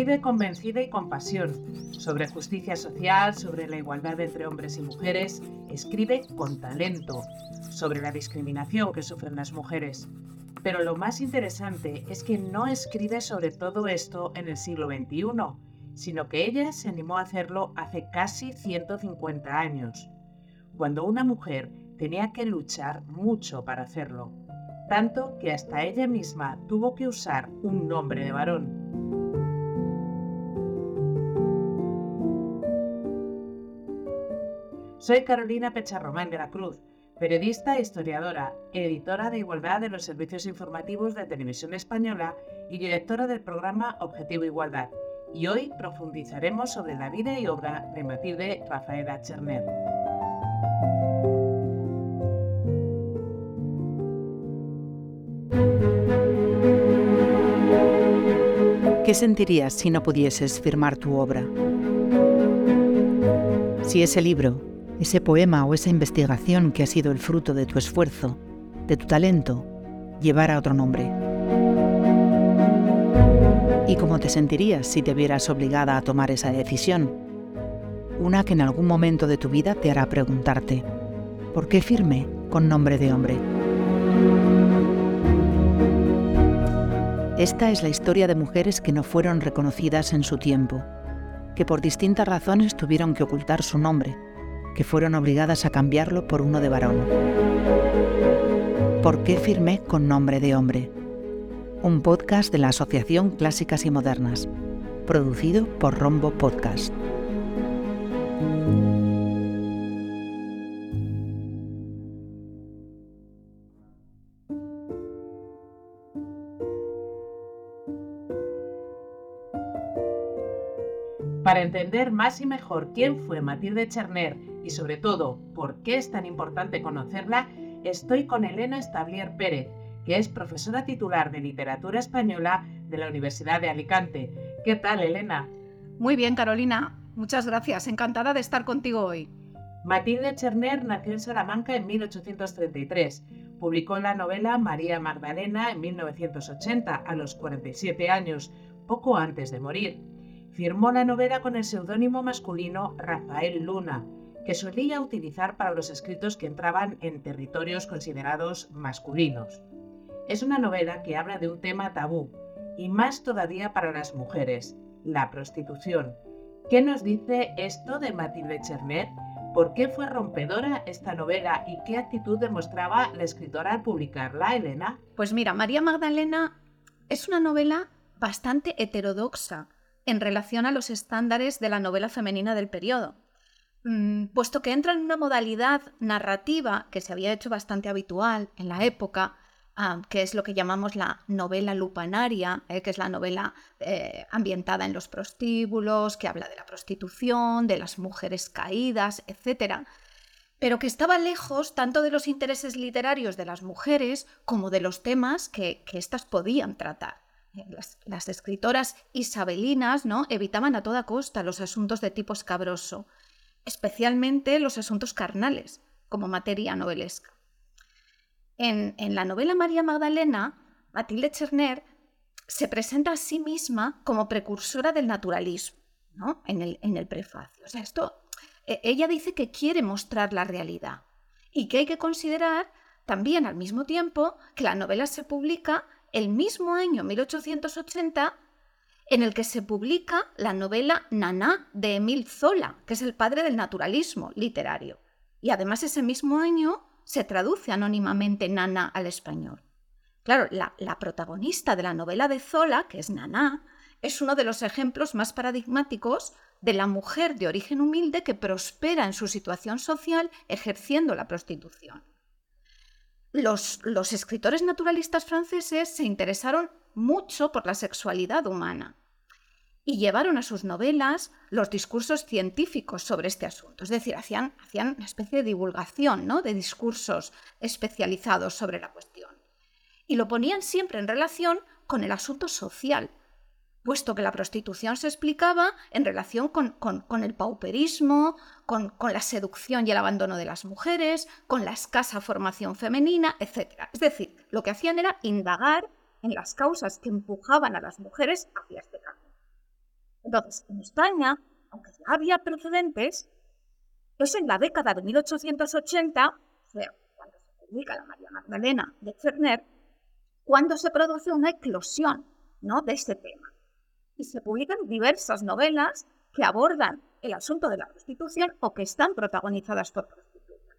Escribe convencida y con pasión sobre justicia social, sobre la igualdad entre hombres y mujeres. Escribe con talento sobre la discriminación que sufren las mujeres. Pero lo más interesante es que no escribe sobre todo esto en el siglo XXI, sino que ella se animó a hacerlo hace casi 150 años, cuando una mujer tenía que luchar mucho para hacerlo, tanto que hasta ella misma tuvo que usar un nombre de varón. Soy Carolina Pecharromán de la Cruz, periodista e historiadora, editora de Igualdad de los Servicios Informativos de Televisión Española y directora del programa Objetivo Igualdad. Y hoy profundizaremos sobre la vida y obra de Matilde Rafaela Cherner. ¿Qué sentirías si no pudieses firmar tu obra? Si ese libro ese poema o esa investigación que ha sido el fruto de tu esfuerzo, de tu talento, llevar a otro nombre. ¿Y cómo te sentirías si te vieras obligada a tomar esa decisión? Una que en algún momento de tu vida te hará preguntarte, ¿por qué firme con nombre de hombre? Esta es la historia de mujeres que no fueron reconocidas en su tiempo, que por distintas razones tuvieron que ocultar su nombre que fueron obligadas a cambiarlo por uno de varón. ¿Por qué firmé con nombre de hombre? Un podcast de la Asociación Clásicas y Modernas, producido por Rombo Podcast. Para entender más y mejor quién fue Matilde Cherner y sobre todo por qué es tan importante conocerla, estoy con Elena Establier Pérez, que es profesora titular de literatura española de la Universidad de Alicante. ¿Qué tal, Elena? Muy bien, Carolina. Muchas gracias. Encantada de estar contigo hoy. Matilde Cherner nació en Salamanca en 1833. Publicó la novela María Magdalena en 1980, a los 47 años, poco antes de morir. Firmó la novela con el seudónimo masculino Rafael Luna que solía utilizar para los escritos que entraban en territorios considerados masculinos. Es una novela que habla de un tema tabú, y más todavía para las mujeres, la prostitución. ¿Qué nos dice esto de Matilde Chernet? ¿Por qué fue rompedora esta novela y qué actitud demostraba la escritora al publicarla, Elena? Pues mira, María Magdalena es una novela bastante heterodoxa en relación a los estándares de la novela femenina del periodo. Mm, puesto que entra en una modalidad narrativa que se había hecho bastante habitual en la época, ah, que es lo que llamamos la novela lupanaria, eh, que es la novela eh, ambientada en los prostíbulos, que habla de la prostitución, de las mujeres caídas, etc., pero que estaba lejos tanto de los intereses literarios de las mujeres como de los temas que, éstas podían tratar. Eh, las, las, escritoras isabelinas ¿no? evitaban a toda costa los asuntos de tipo escabroso especialmente los asuntos carnales, como materia novelesca. En, la novela María Magdalena, Matilde Cherner se presenta a sí misma como precursora del naturalismo, ¿no? en, el, en el prefacio. O sea, esto, e, ella dice que quiere mostrar la realidad y que hay que considerar también al mismo tiempo que la novela se publica el mismo año 1880 en el que se publica la novela Naná de Emil Zola, que es el padre del naturalismo literario. Y además ese mismo año se traduce anónimamente Naná al español. Claro, la, protagonista de la novela de Zola, que es Naná, es uno de los ejemplos más paradigmáticos de la mujer de origen humilde que prospera en su situación social ejerciendo la prostitución. Los, los, escritores naturalistas franceses se interesaron mucho por la sexualidad humana y llevaron a sus novelas los discursos científicos sobre este asunto. Es decir, hacían, hacían una especie de divulgación ¿no? de discursos especializados sobre la cuestión. Y lo ponían siempre en relación con el asunto social, puesto que la prostitución se explicaba en relación con, el pauperismo, con, con, la seducción y el abandono de las mujeres, con la escasa formación femenina, etc. Es decir, lo que hacían era indagar en las causas que empujaban a las mujeres hacia este camino. Entonces, en España, aunque ya había precedentes, es en la década de 1880, o sea, cuando se publica la María Magdalena de Cerner, cuando se produce una eclosión de este tema. Y se publican diversas novelas que abordan el asunto de la prostitución o que están protagonizadas por prostitutas.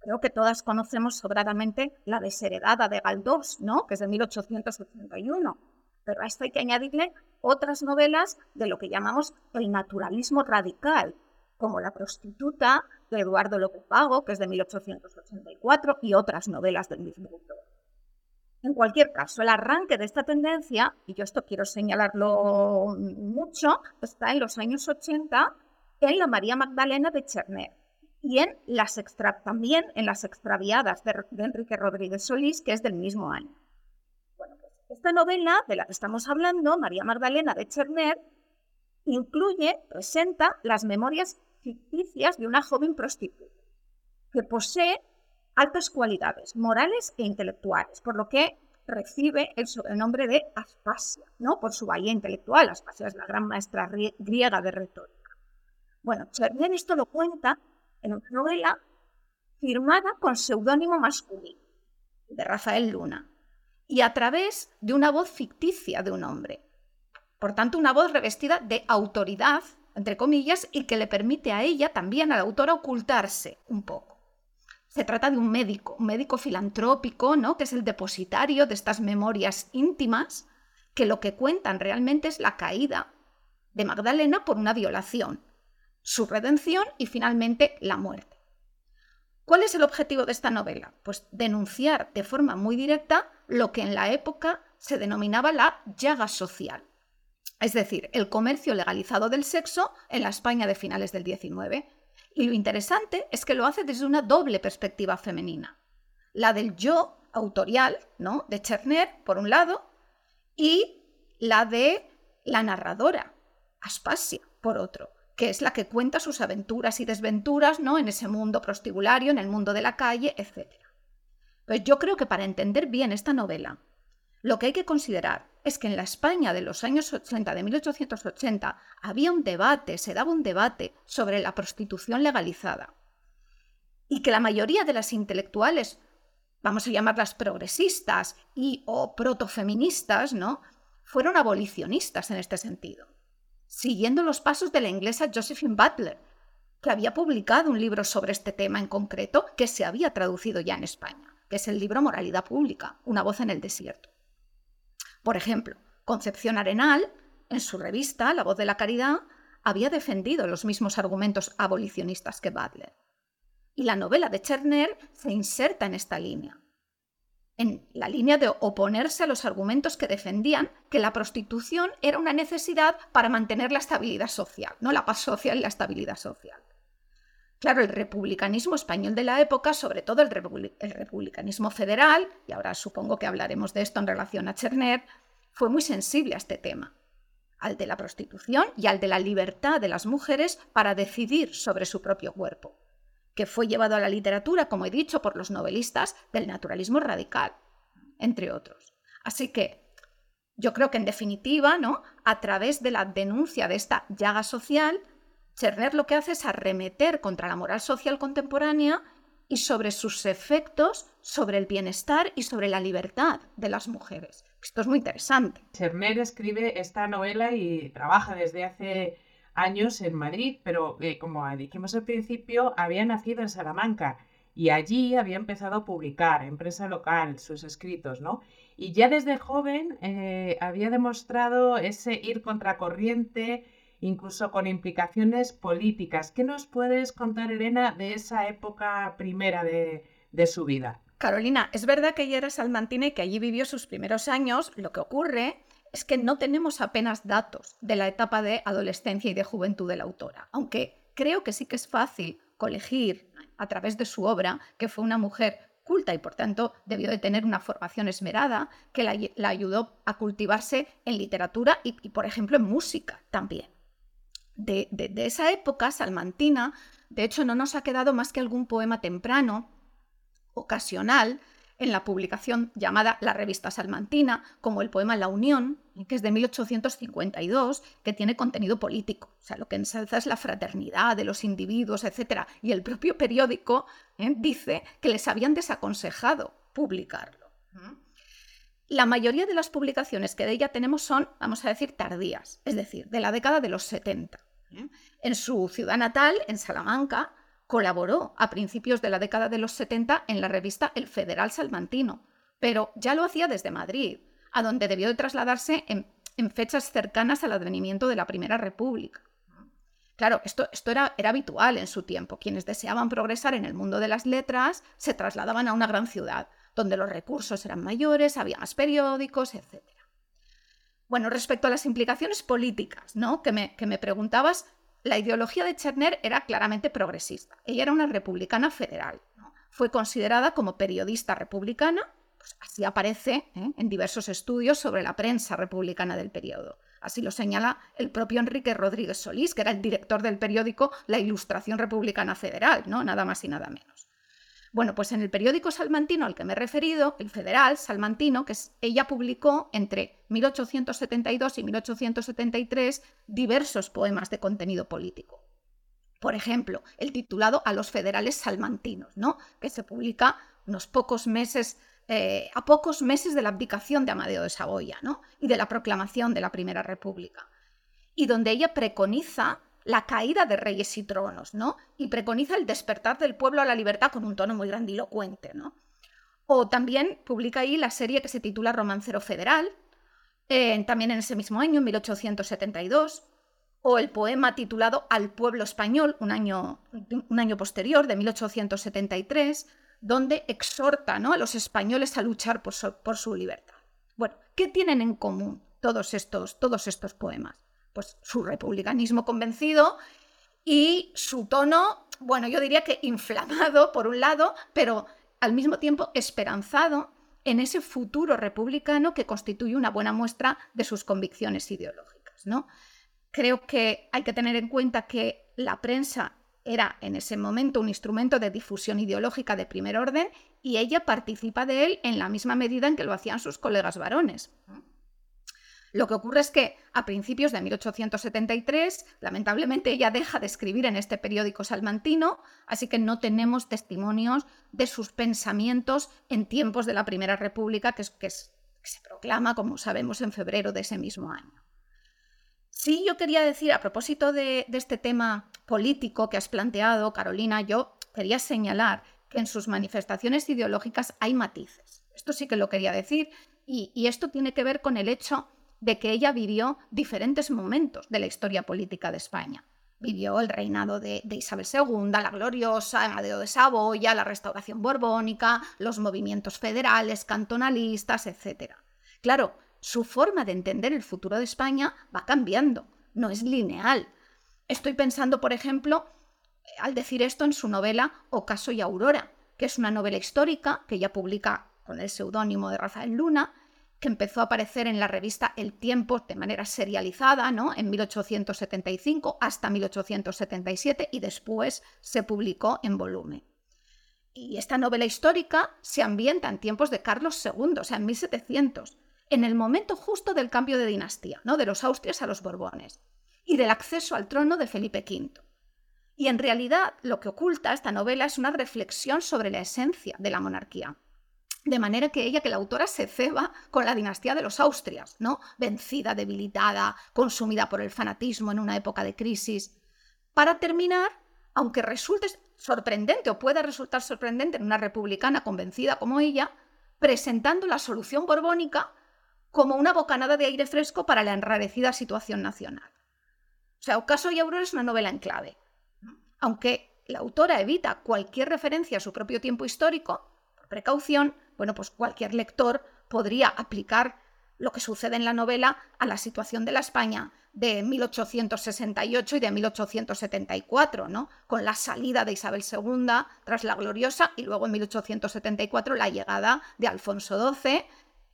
Creo que todas conocemos sobradamente la desheredada de Galdós, ¿no? que es de 1881, pero a esto hay que añadirle otras novelas de lo que llamamos el naturalismo radical, como La prostituta de Eduardo López Pago, que es de 1884, y otras novelas del mismo autor. En cualquier caso, el arranque de esta tendencia, y yo esto quiero señalarlo mucho, está en los años 80 en la María Magdalena de Cherner y en las extra, también en las extraviadas de, Enrique Rodríguez Solís, que es del mismo año. Esta novela de la que estamos hablando, María Magdalena de Cherner, incluye, presenta las memorias ficticias de una joven prostituta que posee altas cualidades morales e intelectuales, por lo que recibe el sobrenombre de Aspasia, ¿no? por su bahía intelectual. Aspasia es la gran maestra griega de retórica. Bueno, Cherner esto lo cuenta en una novela firmada con seudónimo masculino, de Rafael Luna, y a través de una voz ficticia de un hombre. Por tanto, una voz revestida de autoridad, entre comillas, y que le permite a ella también, a la autora, ocultarse un poco. Se trata de un médico, un médico filantrópico, ¿no? que es el depositario de estas memorias íntimas, que lo que cuentan realmente es la caída de Magdalena por una violación, su redención y finalmente la muerte. ¿Cuál es el objetivo de esta novela? Pues denunciar de forma muy directa lo que en la época se denominaba la llaga social, es decir, el comercio legalizado del sexo en la España de finales del XIX, y lo interesante es que lo hace desde una doble perspectiva femenina. La del yo autorial, ¿no? De Cherner, por un lado, y la de la narradora, Aspasia, por otro, que es la que cuenta sus aventuras y desventuras, ¿no? En ese mundo prostibulario, en el mundo de la calle, etc. Pues yo creo que para entender bien esta novela, lo que hay que considerar es que en la España de los años 80, de 1880, había un debate, se daba un debate sobre la prostitución legalizada. Y que la mayoría de las intelectuales, vamos a llamarlas progresistas y o protofeministas, ¿no? fueron abolicionistas en este sentido, siguiendo los pasos de la inglesa Josephine Butler, que había publicado un libro sobre este tema en concreto que se había traducido ya en España, que es el libro Moralidad Pública, una voz en el desierto. Por ejemplo, Concepción Arenal, en su revista La Voz de la Caridad, había defendido los mismos argumentos abolicionistas que Butler. Y la novela de Cherner se inserta en esta línea, en la línea de oponerse a los argumentos que defendían que la prostitución era una necesidad para mantener la estabilidad social, no la paz social y la estabilidad social. Claro, el republicanismo español de la época, sobre todo el, republicanismo federal, y ahora supongo que hablaremos de esto en relación a Cherner, fue muy sensible a este tema, al de la prostitución y al de la libertad de las mujeres para decidir sobre su propio cuerpo, que fue llevado a la literatura, como he dicho, por los novelistas del naturalismo radical, entre otros. Así que yo creo que en definitiva, ¿no? A través de la denuncia de esta llaga social, Cherner lo que hace es arremeter contra la moral social contemporánea y sobre sus efectos sobre el bienestar y sobre la libertad de las mujeres. Esto es muy interesante. Cherner escribe esta novela y trabaja desde hace años en Madrid, pero eh, como dijimos al principio, había nacido en Salamanca y allí había empezado a publicar en prensa local sus escritos, ¿no? Y ya desde joven eh, había demostrado ese ir contracorriente incluso con implicaciones políticas. ¿Qué nos puedes contar, Elena, de esa época primera de, su vida? Carolina, es verdad que ella era salmantina y que allí vivió sus primeros años. Lo que ocurre es que no tenemos apenas datos de la etapa de adolescencia y de juventud de la autora, aunque creo que sí que es fácil colegir a través de su obra que fue una mujer culta y por tanto debió de tener una formación esmerada que la, ayudó a cultivarse en literatura y, por ejemplo, en música también de, esa época salmantina, de hecho no nos ha quedado más que algún poema temprano, ocasional, en la publicación llamada La Revista Salmantina, como el poema La Unión, que es de 1852, que tiene contenido político. O sea, lo que ensalza es la fraternidad de los individuos, etc. Y el propio periódico ¿eh? dice que les habían desaconsejado publicarlo. La mayoría de las publicaciones que de ella tenemos son, vamos a decir, tardías, es decir, de la década de los 70. ¿Eh? En su ciudad natal, en Salamanca, colaboró a principios de la década de los 70 en la revista El Federal Salmantino, pero ya lo hacía desde Madrid, a donde debió de trasladarse en, fechas cercanas al advenimiento de la Primera República. Claro, esto, esto era, era, habitual en su tiempo. Quienes deseaban progresar en el mundo de las letras se trasladaban a una gran ciudad, donde los recursos eran mayores, había más periódicos, etc. Bueno, respecto a las implicaciones políticas, ¿no? Que me, que me preguntabas, la ideología de Cherner era claramente progresista. Ella era una republicana federal. Fue considerada como periodista republicana, pues así aparece ¿eh? en diversos estudios sobre la prensa republicana del periodo. Así lo señala el propio Enrique Rodríguez Solís, que era el director del periódico La Ilustración Republicana Federal, ¿no? nada más y nada menos. Bueno, pues en el periódico salmantino al que me he referido, el Federal Salmantino, que ella publicó entre 1872 y 1873 diversos poemas de contenido político. Por ejemplo, el titulado A los federales salmantinos, ¿no? que se publica unos pocos meses, eh, a pocos meses de la abdicación de Amadeo de Saboya ¿no? y de la proclamación de la Primera República, y donde ella preconiza la caída de reyes y tronos, ¿no? Y preconiza el despertar del pueblo a la libertad con un tono muy grandilocuente, ¿no? O también publica ahí la serie que se titula Romancero Federal, también en ese mismo año, en 1872, o el poema titulado Al pueblo español, un año, un año posterior, de 1873, donde exhorta ¿no? a los españoles a luchar por por su libertad. Bueno, ¿qué tienen en común todos estos, todos estos poemas? Pues su republicanismo convencido y su tono, bueno, yo diría que inflamado por un lado, pero al mismo tiempo esperanzado en ese futuro republicano que constituye una buena muestra de sus convicciones ideológicas, ¿no? Creo que hay que tener en cuenta que la prensa era en ese momento un instrumento de difusión ideológica de primer orden y ella participa de él en la misma medida en que lo hacían sus colegas varones. Lo que ocurre es que a principios de 1873, lamentablemente ella deja de escribir en este periódico salmantino, así que no tenemos testimonios de sus pensamientos en tiempos de la Primera República, que, se proclama, como sabemos, en febrero de ese mismo año. Sí, yo quería decir, a propósito de, este tema político que has planteado, Carolina, yo quería señalar que en sus manifestaciones ideológicas hay matices. Esto sí que lo quería decir, y esto tiene que ver con el hecho de que ella vivió diferentes momentos de la historia política de España. Vivió el reinado de, Isabel II, la gloriosa, Amadeo de Saboya, la restauración borbónica, los movimientos federales, cantonalistas, etc. Claro, su forma de entender el futuro de España va cambiando, no es lineal. Estoy pensando, por ejemplo, al decir esto en su novela Ocaso y Aurora, que es una novela histórica que ella publica con el seudónimo de Rafael Luna que empezó a aparecer en la revista El Tiempo de manera serializada, ¿no? En 1875 hasta 1877 y después se publicó en volumen. Y esta novela histórica se ambienta en tiempos de Carlos II, o sea, en 1700, en el momento justo del cambio de dinastía, ¿no? De los Austrias a los Borbones y del acceso al trono de Felipe V. Y en realidad lo que oculta esta novela es una reflexión sobre la esencia de la monarquía de manera que ella, que la autora, se ceba con la dinastía de los Austrias, ¿no? Vencida, debilitada, consumida por el fanatismo en una época de crisis. Para terminar, aunque resulte sorprendente o pueda resultar sorprendente en una republicana convencida como ella, presentando la solución borbónica como una bocanada de aire fresco para la enrarecida situación nacional. O sea, Ocaso y Aurora es una novela en clave. Aunque la autora evita cualquier referencia a su propio tiempo histórico, por precaución, bueno, pues cualquier lector podría aplicar lo que sucede en la novela a la situación de la España de 1868 y de 1874, ¿no? Con la salida de Isabel II tras la gloriosa y luego en 1874 la llegada de Alfonso XII,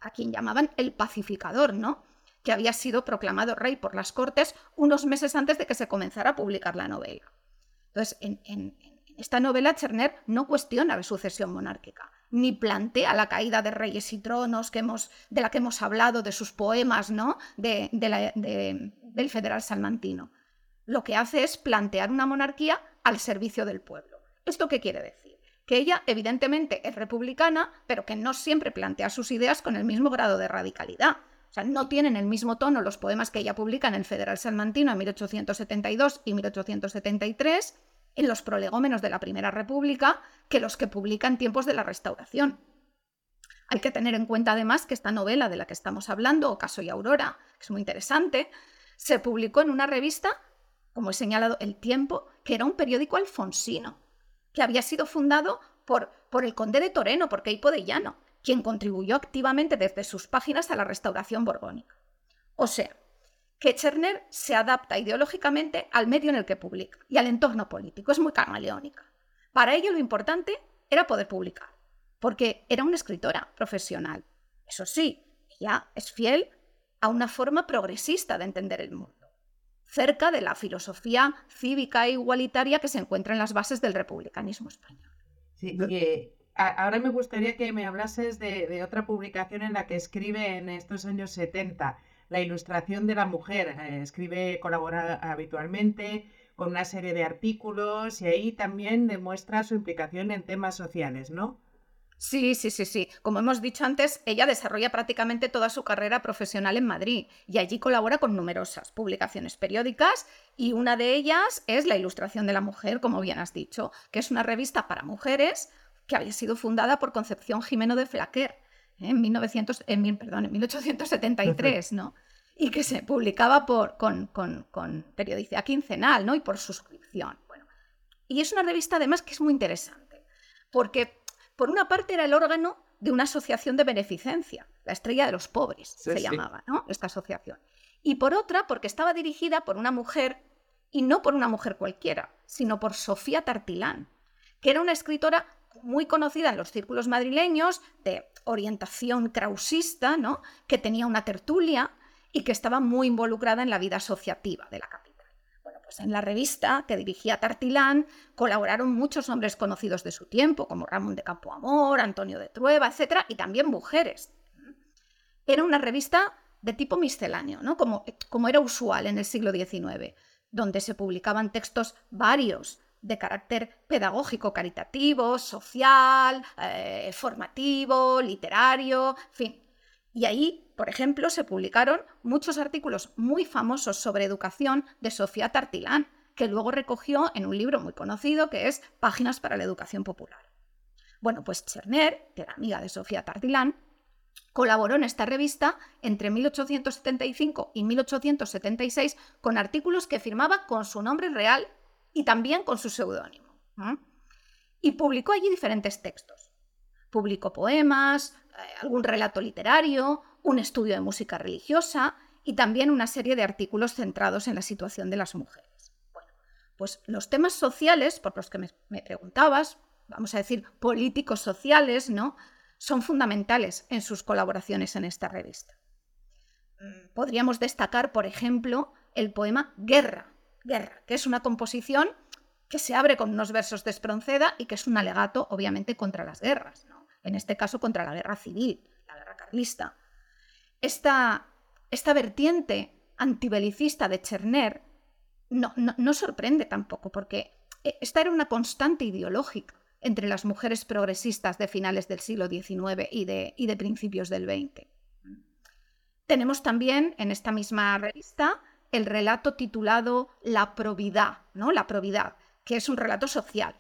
a quien llamaban el pacificador, ¿no? que había sido proclamado rey por las Cortes unos meses antes de que se comenzara a publicar la novela. Entonces, en, en esta novela Cherner no cuestiona la sucesión monárquica, ni plantea la caída de reyes y tronos que hemos, de la que hemos hablado, de sus poemas, ¿no? De, del federal salmantino. Lo que hace es plantear una monarquía al servicio del pueblo. ¿Esto qué quiere decir? Que ella evidentemente es republicana, pero que no siempre plantea sus ideas con el mismo grado de radicalidad. O sea, no tienen el mismo tono los poemas que ella publica en el Federal Salmantino en 1872 y 1873, en los prolegómenos de la Primera República, que los que publica en tiempos de la Restauración. Hay que tener en cuenta además que esta novela de la que estamos hablando, Ocaso y Aurora, que es muy interesante, se publicó en una revista, como he señalado, El Tiempo, que era un periódico alfonsino, que había sido fundado por, por el conde de Toreno, por Queipo de Llano, quien contribuyó activamente desde sus páginas a la restauración borbónica. O sea, que Cherner se adapta ideológicamente al medio en el que publica y al entorno político, es muy camaleónica. Para ello lo importante era poder publicar, porque era una escritora profesional. Eso sí, ella es fiel a una forma progresista de entender el mundo, cerca de la filosofía cívica e igualitaria que se encuentra en las bases del republicanismo español. Sí, ahora me gustaría que me hablases de, otra publicación en la que escribe en estos años 70, La Ilustración de la Mujer. Eh, escribe, colabora habitualmente con una serie de artículos y ahí también demuestra su implicación en temas sociales, ¿no? Sí, sí, sí, sí. Como hemos dicho antes, ella desarrolla prácticamente toda su carrera profesional en Madrid y allí colabora con numerosas publicaciones periódicas y una de ellas es La Ilustración de la Mujer, como bien has dicho, que es una revista para mujeres que había sido fundada por Concepción Jimeno de Flaquer en, 1900, en, perdón, en 1873, ¿no? Y que se publicaba por, con, con, con periodicidad quincenal, ¿no? Y por suscripción. Bueno, y es una revista además que es muy interesante, porque por una parte era el órgano de una asociación de beneficencia, la Estrella de los Pobres se llamaba, ¿no? Esta asociación. Y por otra, porque estaba dirigida por una mujer, y no por una mujer cualquiera, sino por Sofía Tartilán, que era una escritora muy conocida en los círculos madrileños, de orientación krausista, ¿no? que tenía una tertulia y que estaba muy involucrada en la vida asociativa de la capital. Pues en la revista que dirigía Tartilán colaboraron muchos hombres conocidos de su tiempo, como Ramón de Campoamor, Antonio de Trueba, etc., y también mujeres. Era una revista de tipo misceláneo, ¿no? como, como era usual en el siglo XIX, donde se publicaban textos varios de carácter pedagógico, caritativo, social, eh, formativo, literario, en fin. Y ahí por ejemplo, se publicaron muchos artículos muy famosos sobre educación de Sofía Tartilán, que luego recogió en un libro muy conocido que es Páginas para la Educación Popular. Bueno, pues Cherner, que era amiga de Sofía Tartilán, colaboró en esta revista entre 1875 y 1876 con artículos que firmaba con su nombre real y también con su seudónimo. Y publicó allí diferentes textos. Publicó poemas, eh, algún relato literario, un estudio de música religiosa y también una serie de artículos centrados en la situación de las mujeres. Bueno, pues los temas sociales, por los que me, preguntabas, vamos a decir políticos sociales, ¿no? Son fundamentales en sus colaboraciones en esta revista. Mm, podríamos destacar, por ejemplo, el poema Guerra, Guerra, que es una composición que se abre con unos versos de Espronceda y que es un alegato, obviamente, contra las guerras, ¿no? en este caso contra la guerra civil, la guerra carlista esta, esta vertiente antibelicista de Cherner no, no, sorprende tampoco, porque eh, esta era una constante ideológica entre las mujeres progresistas de finales del siglo XIX y de, y de principios del XX. Tenemos también en esta misma revista el relato titulado La probidad, ¿no? La probidad, que es un relato social,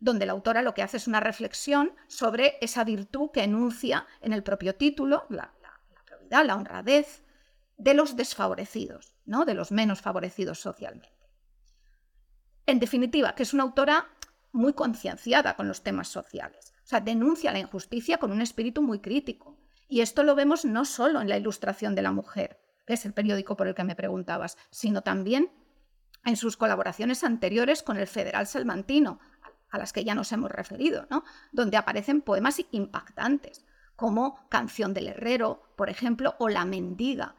donde la autora lo que hace es una reflexión sobre esa virtud que enuncia en el propio título, la, la honradez de los desfavorecidos, ¿no? de los menos favorecidos socialmente. En definitiva, que es una autora muy concienciada con los temas sociales. O sea, denuncia la injusticia con un espíritu muy crítico. Y esto lo vemos no solo en la Ilustración de la Mujer, es el periódico por el que me preguntabas, sino también en sus colaboraciones anteriores con el Federal Salmantino, a las que ya nos hemos referido, ¿no? donde aparecen poemas impactantes como Canción del Herrero, por ejemplo, o La Mendiga,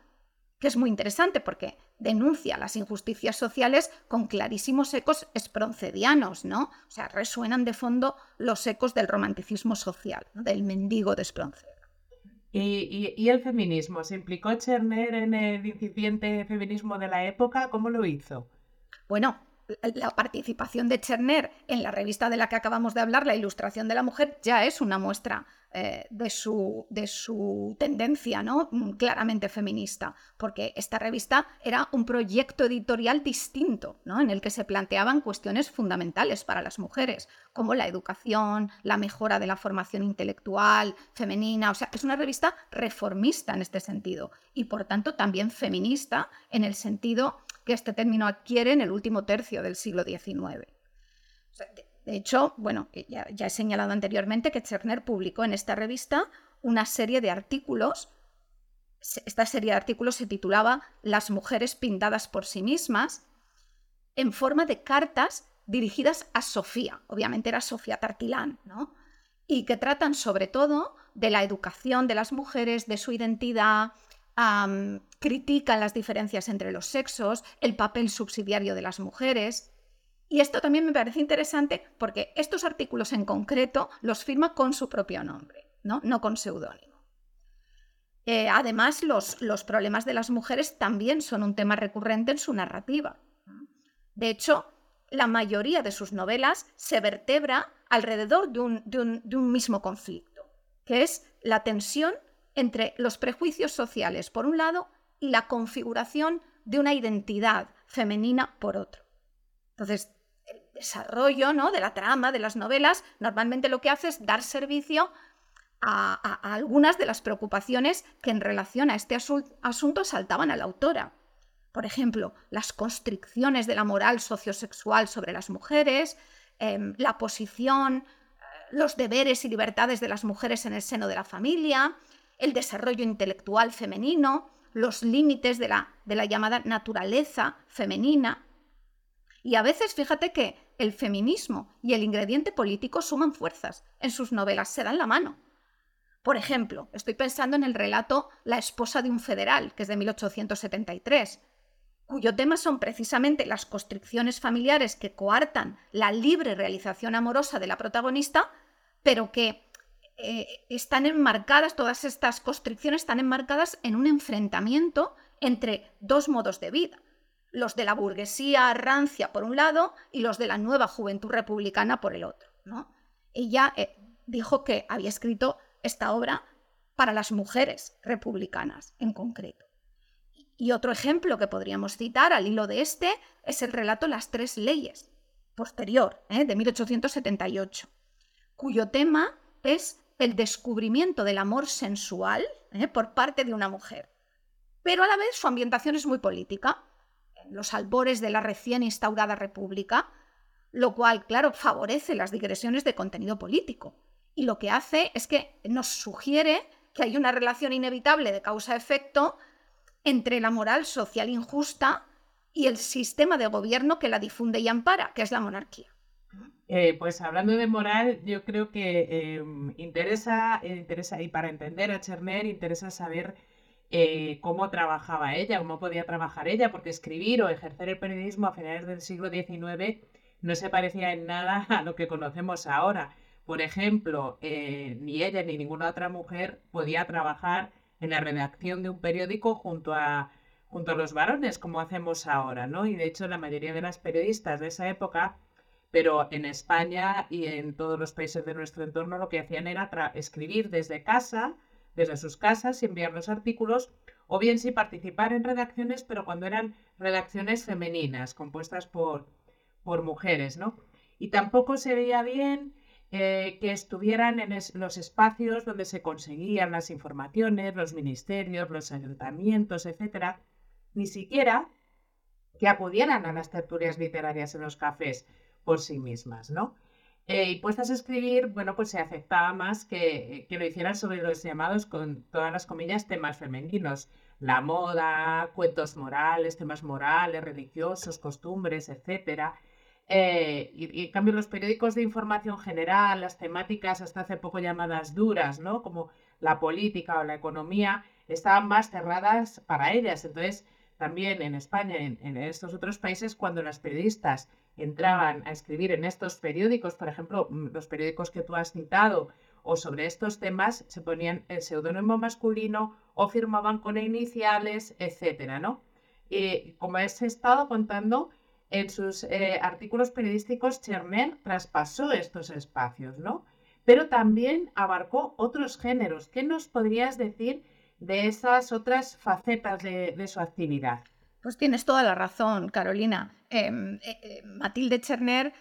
que es muy interesante porque denuncia las injusticias sociales con clarísimos ecos esproncedianos, ¿no? O sea, resuenan de fondo los ecos del romanticismo social, del mendigo de Espronceda. ¿Y, el feminismo? ¿Se implicó Cherner en el incipiente feminismo de la época? ¿Cómo lo hizo? Bueno, la participación de Cherner en la revista de la que acabamos de hablar, La Ilustración de la Mujer, ya es una muestra eh, de, su, de, su, tendencia ¿no? Mm, claramente feminista, porque esta revista era un proyecto editorial distinto, ¿no? en el que se planteaban cuestiones fundamentales para las mujeres, como la educación, la mejora de la formación intelectual femenina, o sea, es una revista reformista en este sentido y por tanto también feminista en el sentido que este término adquiere en el último tercio del siglo XIX. De hecho, bueno, ya, he señalado anteriormente que Cherner publicó en esta revista una serie de artículos. Esta serie de artículos se titulaba Las mujeres pintadas por sí mismas, en forma de cartas dirigidas a Sofía. Obviamente era Sofía Tartilán, ¿no? Y que tratan sobre todo de la educación de las mujeres, de su identidad, critican las diferencias entre los sexos, el papel subsidiario de las mujeres. Y esto también me parece interesante porque estos artículos en concreto los firma con su propio nombre, no, no con seudónimo. Eh, además, los, los, problemas de las mujeres también son un tema recurrente en su narrativa. De hecho, la mayoría de sus novelas se vertebra alrededor de un, de un mismo conflicto, que es la tensión entre los prejuicios sociales, por un lado, y la configuración de una identidad femenina, por otro. Entonces, desarrollo ¿no? de la trama, de las novelas, normalmente lo que hace es dar servicio a, algunas de las preocupaciones que en relación a este asunto saltaban a la autora. Por ejemplo, las constricciones de la moral sociosexual sobre las mujeres, em, la posición, eh, los deberes y libertades de las mujeres en el seno de la familia, el desarrollo intelectual femenino, los límites de la, de la llamada naturaleza femenina, y a veces fíjate que el feminismo y el ingrediente político suman fuerzas. En sus novelas se dan la mano. Por ejemplo, estoy pensando en el relato La esposa de un federal, que es de 1873, cuyo tema son precisamente las constricciones familiares que coartan la libre realización amorosa de la protagonista, pero que eh, están enmarcadas, todas estas constricciones están enmarcadas en un enfrentamiento entre dos modos de vida los de la burguesía rancia por un lado y los de la nueva juventud republicana por el otro. ¿no? Ella eh, dijo que había escrito esta obra para las mujeres republicanas en concreto. Y otro ejemplo que podríamos citar al hilo de este es el relato Las tres leyes, posterior, ¿eh? de 1878, cuyo tema es el descubrimiento del amor sensual ¿eh? por parte de una mujer. Pero a la vez su ambientación es muy política los albores de la recién instaurada República, lo cual, claro, favorece las digresiones de contenido político. Y lo que hace es que nos sugiere que hay una relación inevitable de causa-efecto entre la moral social injusta y el sistema de gobierno que la difunde y ampara, que es la monarquía. Eh, pues hablando de moral, yo creo que em, interesa, interesa, y para entender a Cherner, interesa saber eh, cómo trabajaba ella, cómo podía trabajar ella, porque escribir o ejercer el periodismo a finales del siglo XIX no se parecía en nada a lo que conocemos ahora. Por ejemplo, eh, ni ella ni ninguna otra mujer podía trabajar en la redacción de un periódico junto a, junto a los varones, como hacemos ahora, ¿no? Y de hecho, la mayoría de las periodistas de esa época, pero en España y en todos los países de nuestro entorno, lo que hacían era escribir desde casa, desde sus casas y enviar los artículos, o bien sí participar en redacciones, pero cuando eran redacciones femeninas, compuestas por, por mujeres, ¿no? Y tampoco se veía bien eh, que estuvieran en los espacios donde se conseguían las informaciones, los ministerios, los ayuntamientos, etcétera, ni siquiera que acudieran a las tertulias literarias en los cafés por sí mismas, ¿no? Eh, y puestas a escribir, bueno, pues se aceptaba más que, que, lo hicieran sobre los llamados, con todas las comillas, temas femeninos. La moda, cuentos morales, temas morales, religiosos, costumbres, etc. Eh, y, en cambio los periódicos de información general, las temáticas hasta hace poco llamadas duras, ¿no? Como la política o la economía, estaban más cerradas para ellas. Entonces, también en España, en estos otros países, cuando las periodistas entraban a escribir en estos periódicos, por ejemplo, mm, los periódicos que tú has citado, o sobre estos temas, se ponían el seudónimo masculino o firmaban con iniciales, etcétera, ¿no? Y como he estado contando, en sus eh, artículos periodísticos, Cherner traspasó estos espacios, ¿no? Pero también abarcó otros géneros. ¿Qué nos podrías decir de esas otras facetas de, su actividad? Pues tienes toda la razón, Carolina. Em, eh, eh, Matilde Cherner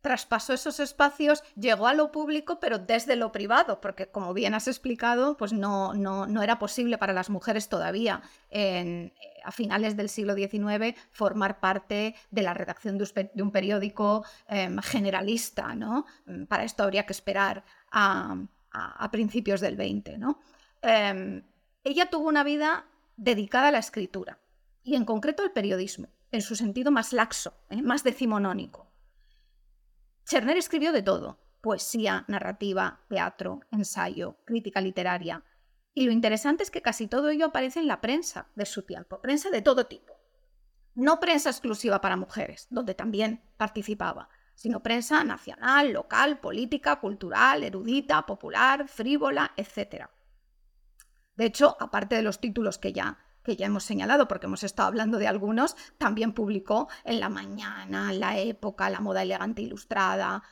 traspasó esos espacios, llegó a lo público, pero desde lo privado, porque como bien has explicado, pues no, no, era posible para las mujeres todavía en, eh, a finales del siglo XIX formar parte de la redacción de un, periódico em, generalista. ¿no? Mm, para esto habría que esperar a, principios del XX. ¿no? Em, ella tuvo una vida dedicada a la escritura y en concreto al periodismo, en su sentido más laxo, ¿eh? más decimonónico. Cherner escribió de todo, poesía, narrativa, teatro, ensayo, crítica literaria. Y lo interesante es que casi todo ello aparece en la prensa de su tiempo, prensa de todo tipo. No prensa exclusiva para mujeres, donde también participaba, sino prensa nacional, local, política, cultural, erudita, popular, frívola, etc. De hecho, aparte de los títulos que ya que ya hemos señalado, porque hemos estado hablando de algunos, también publicó en La Mañana, La Época, La Moda Elegante Ilustrada,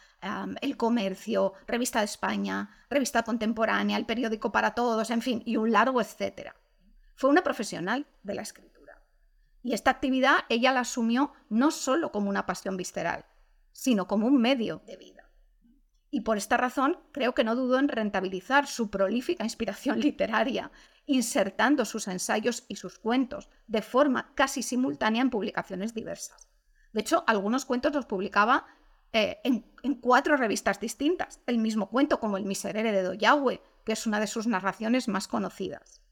El Comercio, Revista de España, Revista Contemporánea, El Periódico para Todos, en fin, y un largo etcétera. Fue una profesional de la escritura. Y esta actividad ella la asumió no solo como una pasión visceral, sino como un medio de vida. Y por esta razón creo que no dudó en rentabilizar su prolífica inspiración literaria insertando sus ensayos y sus cuentos de forma casi simultánea en publicaciones diversas. De hecho, algunos cuentos los publicaba eh, en, cuatro revistas distintas, el mismo cuento como El Miserere de Doyahue, que es una de sus narraciones más conocidas.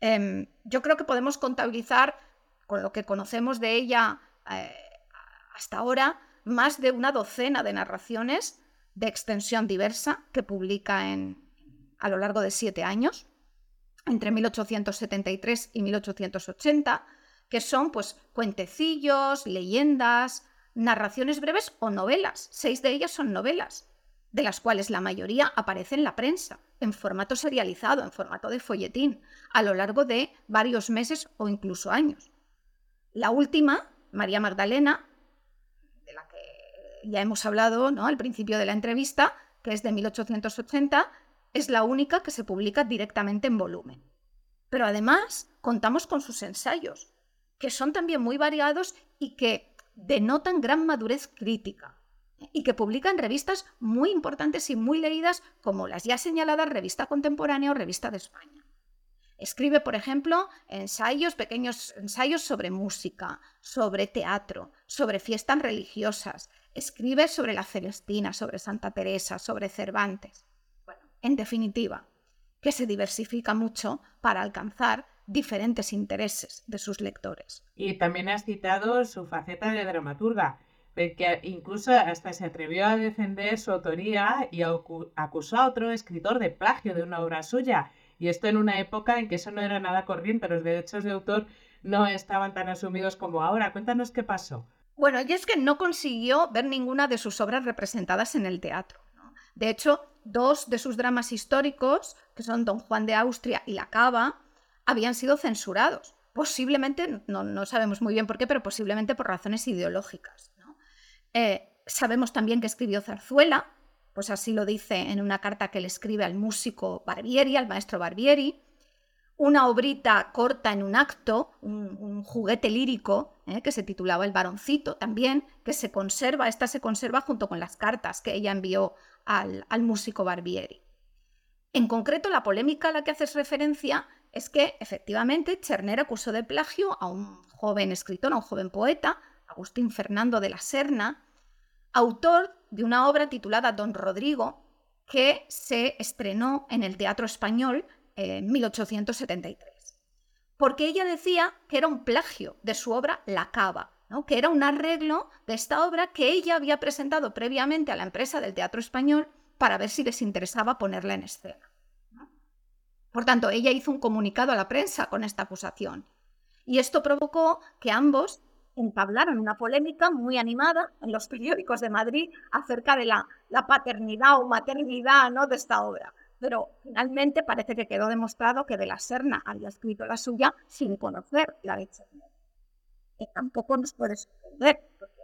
Em, yo creo que podemos contabilizar, con lo que conocemos de ella eh, hasta ahora, más de una docena de narraciones de extensión diversa que publica en, a lo largo de siete años entre 1873 y 1880, que son pues cuentecillos, leyendas, narraciones breves o novelas. Seis de ellas son novelas, de las cuales la mayoría aparece en la prensa, en formato serializado, en formato de folletín, a lo largo de varios meses o incluso años. La última, María Magdalena, de la que ya hemos hablado ¿no? al principio de la entrevista, que es de 1880, es la única que se publica directamente en volumen. Pero además contamos con sus ensayos, que son también muy variados y que denotan gran madurez crítica, y que publica en revistas muy importantes y muy leídas como las ya señaladas Revista Contemporánea o Revista de España. Escribe, por ejemplo, ensayos, pequeños ensayos sobre música, sobre teatro, sobre fiestas religiosas. Escribe sobre la Celestina, sobre Santa Teresa, sobre Cervantes en definitiva, que se diversifica mucho para alcanzar diferentes intereses de sus lectores. Y también has citado su faceta de dramaturga, que incluso hasta se atrevió a defender su autoría y acusó a otro escritor de plagio de una obra suya. Y esto en una época en que eso no era nada corriente, los derechos de autor no estaban tan asumidos como ahora. Cuéntanos qué pasó. Bueno, y es que no consiguió ver ninguna de sus obras representadas en el teatro. De hecho, dos de sus dramas históricos, que son Don Juan de Austria y La Cava, habían sido censurados. Posiblemente, no, sabemos muy bien por qué, pero posiblemente por razones ideológicas. Eh, sabemos también que escribió Zarzuela, pues así lo dice en una carta que le escribe al músico Barbieri, al maestro Barbieri. Una obrita corta en un acto, un, juguete lírico, eh, que se titulaba El varoncito también, que se conserva, esta se conserva junto con las cartas que ella envió al, músico Barbieri. En concreto, la polémica a la que haces referencia es que efectivamente Cherner acusó de plagio a un joven escritor, a un joven poeta, Agustín Fernando de la Serna, autor de una obra titulada Don Rodrigo, que se estrenó en el Teatro Español en 1873. Porque ella decía que era un plagio de su obra La Cava, que era un arreglo de esta obra que ella había presentado previamente a la empresa del Teatro Español para ver si les interesaba ponerla en escena. Por tanto, ella hizo un comunicado a la prensa con esta acusación. Y esto provocó que ambos entablaron una polémica muy animada en los periódicos de Madrid acerca de la, paternidad o maternidad ¿no? de esta obra. Pero finalmente parece que quedó demostrado que de la Serna había escrito la suya sin conocer la de Cherner. Que tampoco nos puede sorprender, porque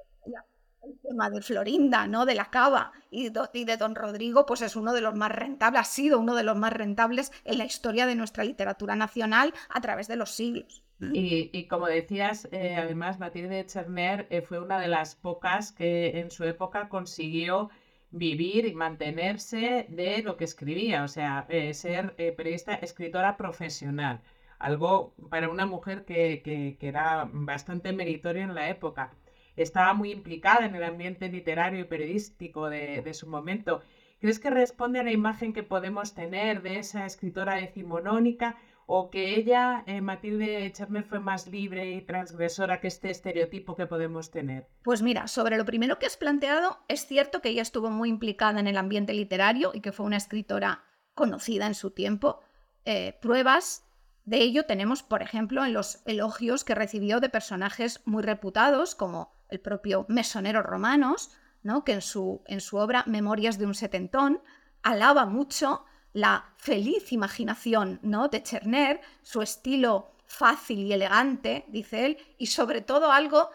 el tema de Florinda, ¿no? de la Cava y de Don Rodrigo, pues es uno de los más rentables, ha sido uno de los más rentables en la historia de nuestra literatura nacional a través de los siglos. Y, como decías, eh, además, Matilde Cherner eh, fue una de las pocas que en su época consiguió vivir y mantenerse de lo que escribía, o sea, eh, ser periodista, escritora profesional, algo para una mujer que, que, era bastante meritorio en la época. Estaba muy implicada en el ambiente literario y periodístico de, de su momento. ¿Crees que responde a la imagen que podemos tener de esa escritora decimonónica o que ella, eh, Matilde Echerne, fue más libre y transgresora que este estereotipo que podemos tener? Pues mira, sobre lo primero que has planteado, es cierto que ella estuvo muy implicada en el ambiente literario y que fue una escritora conocida en su tiempo. Eh, pruebas de ello tenemos, por ejemplo, en los elogios que recibió de personajes muy reputados, como el propio mesonero Romanos, ¿no? que en su, en su obra Memorias de un setentón alaba mucho la feliz imaginación ¿no? de Cherner, su estilo fácil y elegante, dice él, y sobre todo algo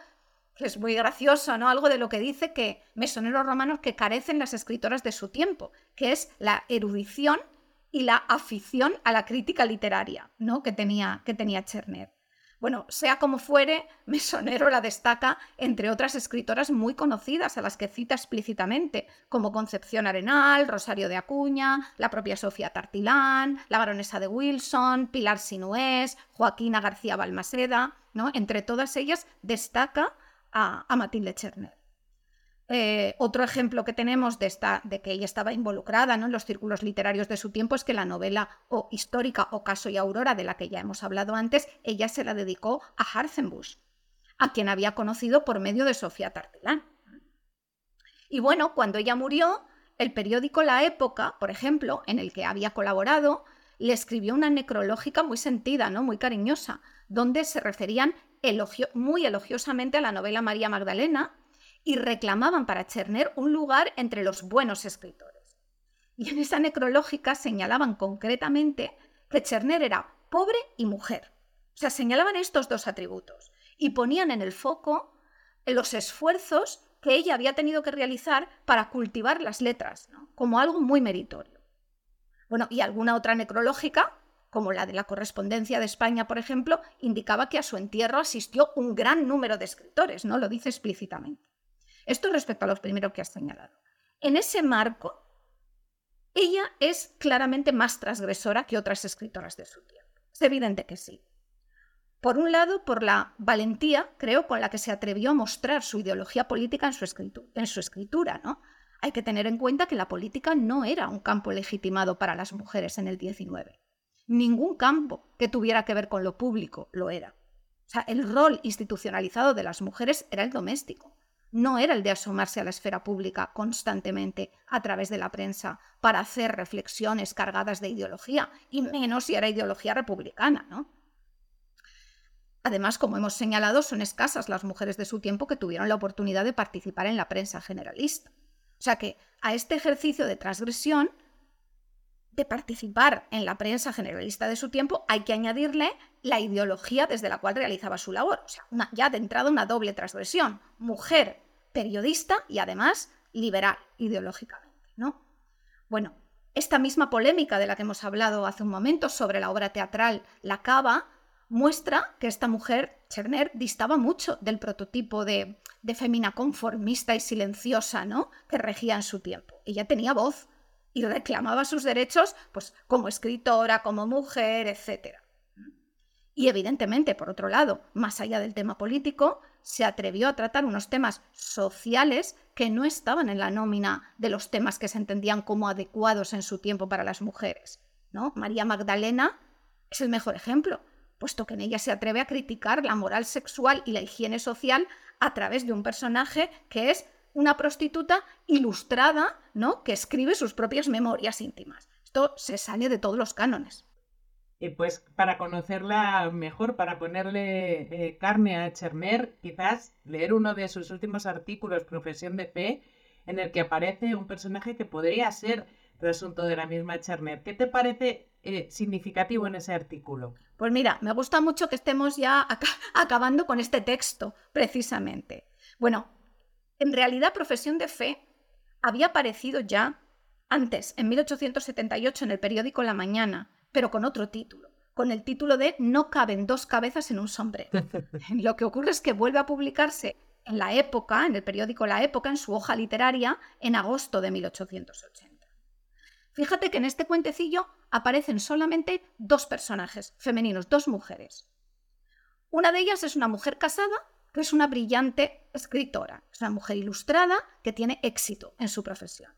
que es muy gracioso, ¿no? Algo de lo que dice que mesoneros romanos que carecen las escritoras de su tiempo, que es la erudición y la afición a la crítica literaria, ¿no? Que tenía, que tenía Cherner. Bueno, sea como fuere, Mesonero la destaca entre otras escritoras muy conocidas a las que cita explícitamente, como Concepción Arenal, Rosario de Acuña, la propia Sofía Tartilán, la baronesa de Wilson, Pilar Sinués, Joaquina García Balmaseda, ¿no? Entre todas ellas destaca a, a Matilde Cherner. Eh, otro ejemplo que tenemos de, esta, de que ella estaba involucrada ¿no? en los círculos literarios de su tiempo es que la novela o histórica Ocaso y Aurora, de la que ya hemos hablado antes, ella se la dedicó a Harzenbusch, a quien había conocido por medio de Sofía Tartelán. Y bueno, cuando ella murió, el periódico La Época, por ejemplo, en el que había colaborado, le escribió una necrológica muy sentida, ¿no? muy cariñosa, donde se referían muy elogiosamente a la novela María Magdalena y reclamaban para Cherner un lugar entre los buenos escritores. Y en esa necrológica señalaban concretamente que Cherner era pobre y mujer. O sea, señalaban estos dos atributos y ponían en el foco los esfuerzos que ella había tenido que realizar para cultivar las letras, como algo muy meritorio. Bueno, y alguna otra necrológica, como la de la correspondencia de España, por ejemplo, indicaba que a su entierro asistió un gran número de escritores, ¿no? Lo dice explícitamente. Esto respecto a lo primero que has señalado. En ese marco, ella es claramente más transgresora que otras escritoras de su tiempo. Es evidente que sí. Por un lado, por la valentía, creo, con la que se atrevió a mostrar su ideología política en su, escritura. ¿no? Hay que tener en cuenta que la política no era un campo legitimado para las mujeres en el XIX. Ningún campo que tuviera que ver con lo público lo era. O sea, el rol institucionalizado de las mujeres era el doméstico no era el de asomarse a la esfera pública constantemente a través de la prensa para hacer reflexiones cargadas de ideología, y menos si era ideología republicana, ¿no? Además, como hemos señalado, son escasas las mujeres de su tiempo que tuvieron la oportunidad de participar en la prensa generalista. O sea que a este ejercicio de transgresión, de participar en la prensa generalista de su tiempo, hay que añadirle la ideología desde la cual realizaba su labor. O sea, ya de entrada una doble transgresión. Mujer periodista y además liberal ideológicamente, ¿no? Bueno, esta misma polémica de la que hemos hablado hace un momento sobre la obra teatral La Cava muestra que esta mujer, Cherner, distaba mucho del prototipo de, de femina conformista y silenciosa, ¿no? que regía en su tiempo. Ella tenía voz y reclamaba sus derechos pues, como escritora, como mujer, etc. Y evidentemente, por otro lado, más allá del tema político, se atrevió a tratar unos temas sociales que no estaban en la nómina de los temas que se entendían como adecuados en su tiempo para las mujeres. ¿no? María Magdalena es el mejor ejemplo, puesto que en ella se atreve a criticar la moral sexual y la higiene social a través de un personaje que es una prostituta ilustrada, ¿no? que escribe sus propias memorias íntimas. Esto se sale de todos los cánones. Y pues para conocerla mejor, para ponerle eh, carne a Cherner, quizás leer uno de sus últimos artículos, Profesión de Fe, en el que aparece un personaje que podría ser asunto de la misma Cherner. ¿Qué te parece eh, significativo en ese artículo? Pues mira, me gusta mucho que estemos ya acabando con este texto, precisamente. Bueno, en realidad Profesión de Fe había aparecido ya antes, en 1878, en el periódico La Mañana, pero con otro título, con el título de No caben dos cabezas en un sombrero. Lo que ocurre es que vuelve a publicarse en la época, en el periódico La Época, en su hoja literaria, en agosto de 1880. Fíjate que en este cuentecillo aparecen solamente dos personajes femeninos, dos mujeres. Una de ellas es una mujer casada, que es una brillante escritora, es una mujer ilustrada que tiene éxito en su profesión.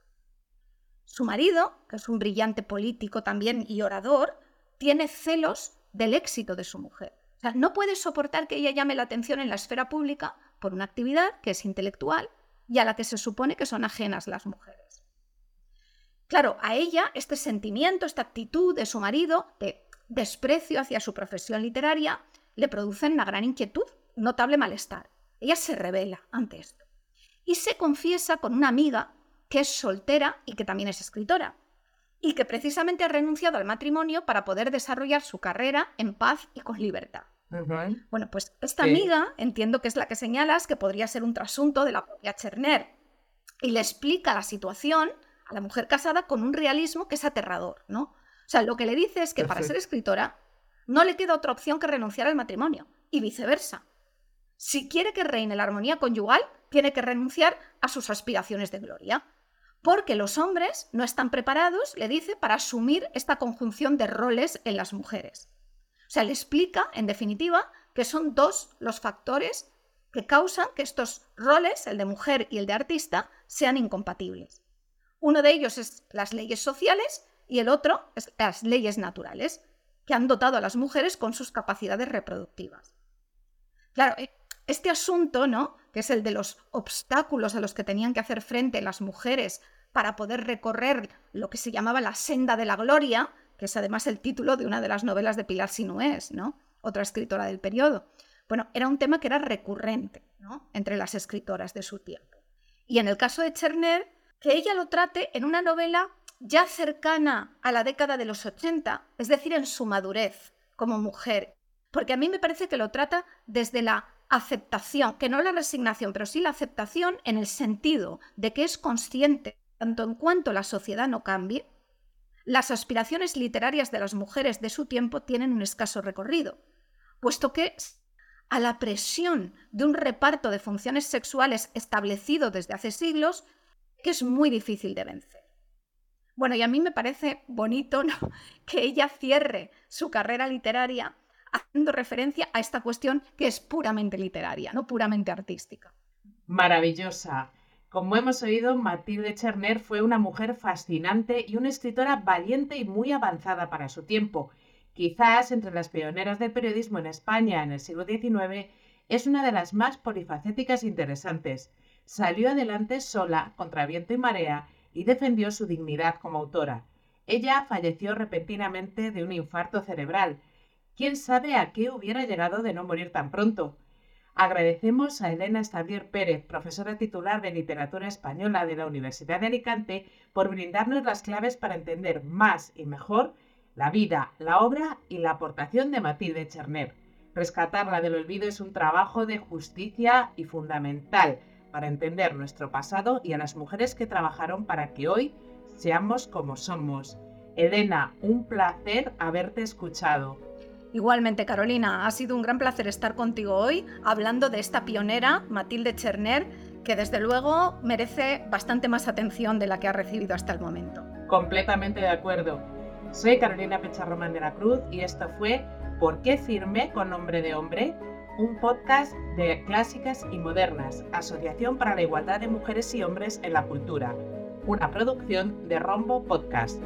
Su marido, que es un brillante político también y orador, tiene celos del éxito de su mujer. O sea, no puede soportar que ella llame la atención en la esfera pública por una actividad que es intelectual y a la que se supone que son ajenas las mujeres. Claro, a ella este sentimiento, esta actitud de su marido de desprecio hacia su profesión literaria le producen una gran inquietud, notable malestar. Ella se revela ante esto y se confiesa con una amiga que es soltera y que también es escritora y que precisamente ha renunciado al matrimonio para poder desarrollar su carrera en paz y con libertad. Bueno, pues esta amiga, entiendo que es la que señalas, que podría ser un trasunto de la propia Cherner, y le explica la situación a la mujer casada con un realismo que es aterrador, ¿no? O sea, lo que le dice es que para ser escritora no le queda otra opción que renunciar al matrimonio y viceversa. Si quiere que reine la armonía conyugal, tiene que renunciar a sus aspiraciones de gloria. Porque los hombres no están preparados, le dice, para asumir esta conjunción de roles en las mujeres. O sea, le explica, en definitiva, que son dos los factores que causan que estos roles, el de mujer y el de artista, sean incompatibles. Uno de ellos es las leyes sociales y el otro es las leyes naturales, que han dotado a las mujeres con sus capacidades reproductivas. Claro, eh, este asunto, ¿no? que es el de los obstáculos a los que tenían que hacer frente las mujeres para poder recorrer lo que se llamaba la senda de la gloria, que es además el título de una de las novelas de Pilar Sinués, ¿no? otra escritora del periodo. Bueno, era un tema que era recurrente entre las escritoras de su tiempo. Y en el caso de Cherner, que ella lo trate en una novela ya cercana a la década de los 80, es decir, en su madurez como mujer, porque a mí me parece que lo trata desde la aceptación, que no la resignación, pero sí la aceptación en el sentido de que es consciente, tanto en cuanto la sociedad no cambie, las aspiraciones literarias de las mujeres de su tiempo tienen un escaso recorrido, puesto que a la presión de un reparto de funciones sexuales establecido desde hace siglos, que es muy difícil de vencer. Bueno, y a mí me parece bonito que ella cierre su carrera literaria haciendo referencia a esta cuestión que es puramente literaria, no puramente artística. Maravillosa. Como hemos oído, Matilde Cherner fue una mujer fascinante y una escritora valiente y muy avanzada para su tiempo. Quizás entre las pioneras del periodismo en España en el siglo XIX es una de las más polifacéticas e interesantes salió adelante sola contra viento y marea y defendió su dignidad como autora. Ella falleció repentinamente de un infarto cerebral. ¿Quién sabe a qué hubiera llegado de no morir tan pronto? Agradecemos a Elena Estadier Pérez, profesora titular de Literatura Española de la Universidad de Alicante, por brindarnos las claves para entender más y mejor la vida, la obra y la aportación de Matilde Cherner. Rescatarla del olvido es un trabajo de justicia y fundamental para entender nuestro pasado y a las mujeres que trabajaron para que hoy seamos como somos. Elena, un placer haberte escuchado. Igualmente, Carolina, ha sido un gran placer estar contigo hoy hablando de esta pionera, Matilde Cherner, que desde luego merece bastante más atención de la que ha recibido hasta el momento. Completamente de acuerdo. Soy Carolina Pecharromán de la Cruz y esto fue ¿Por qué firme con nombre de hombre? un podcast de Clásicas y Modernas, Asociación para la Igualdad de Mujeres y Hombres en la Cultura, una producción de Rombo Podcast.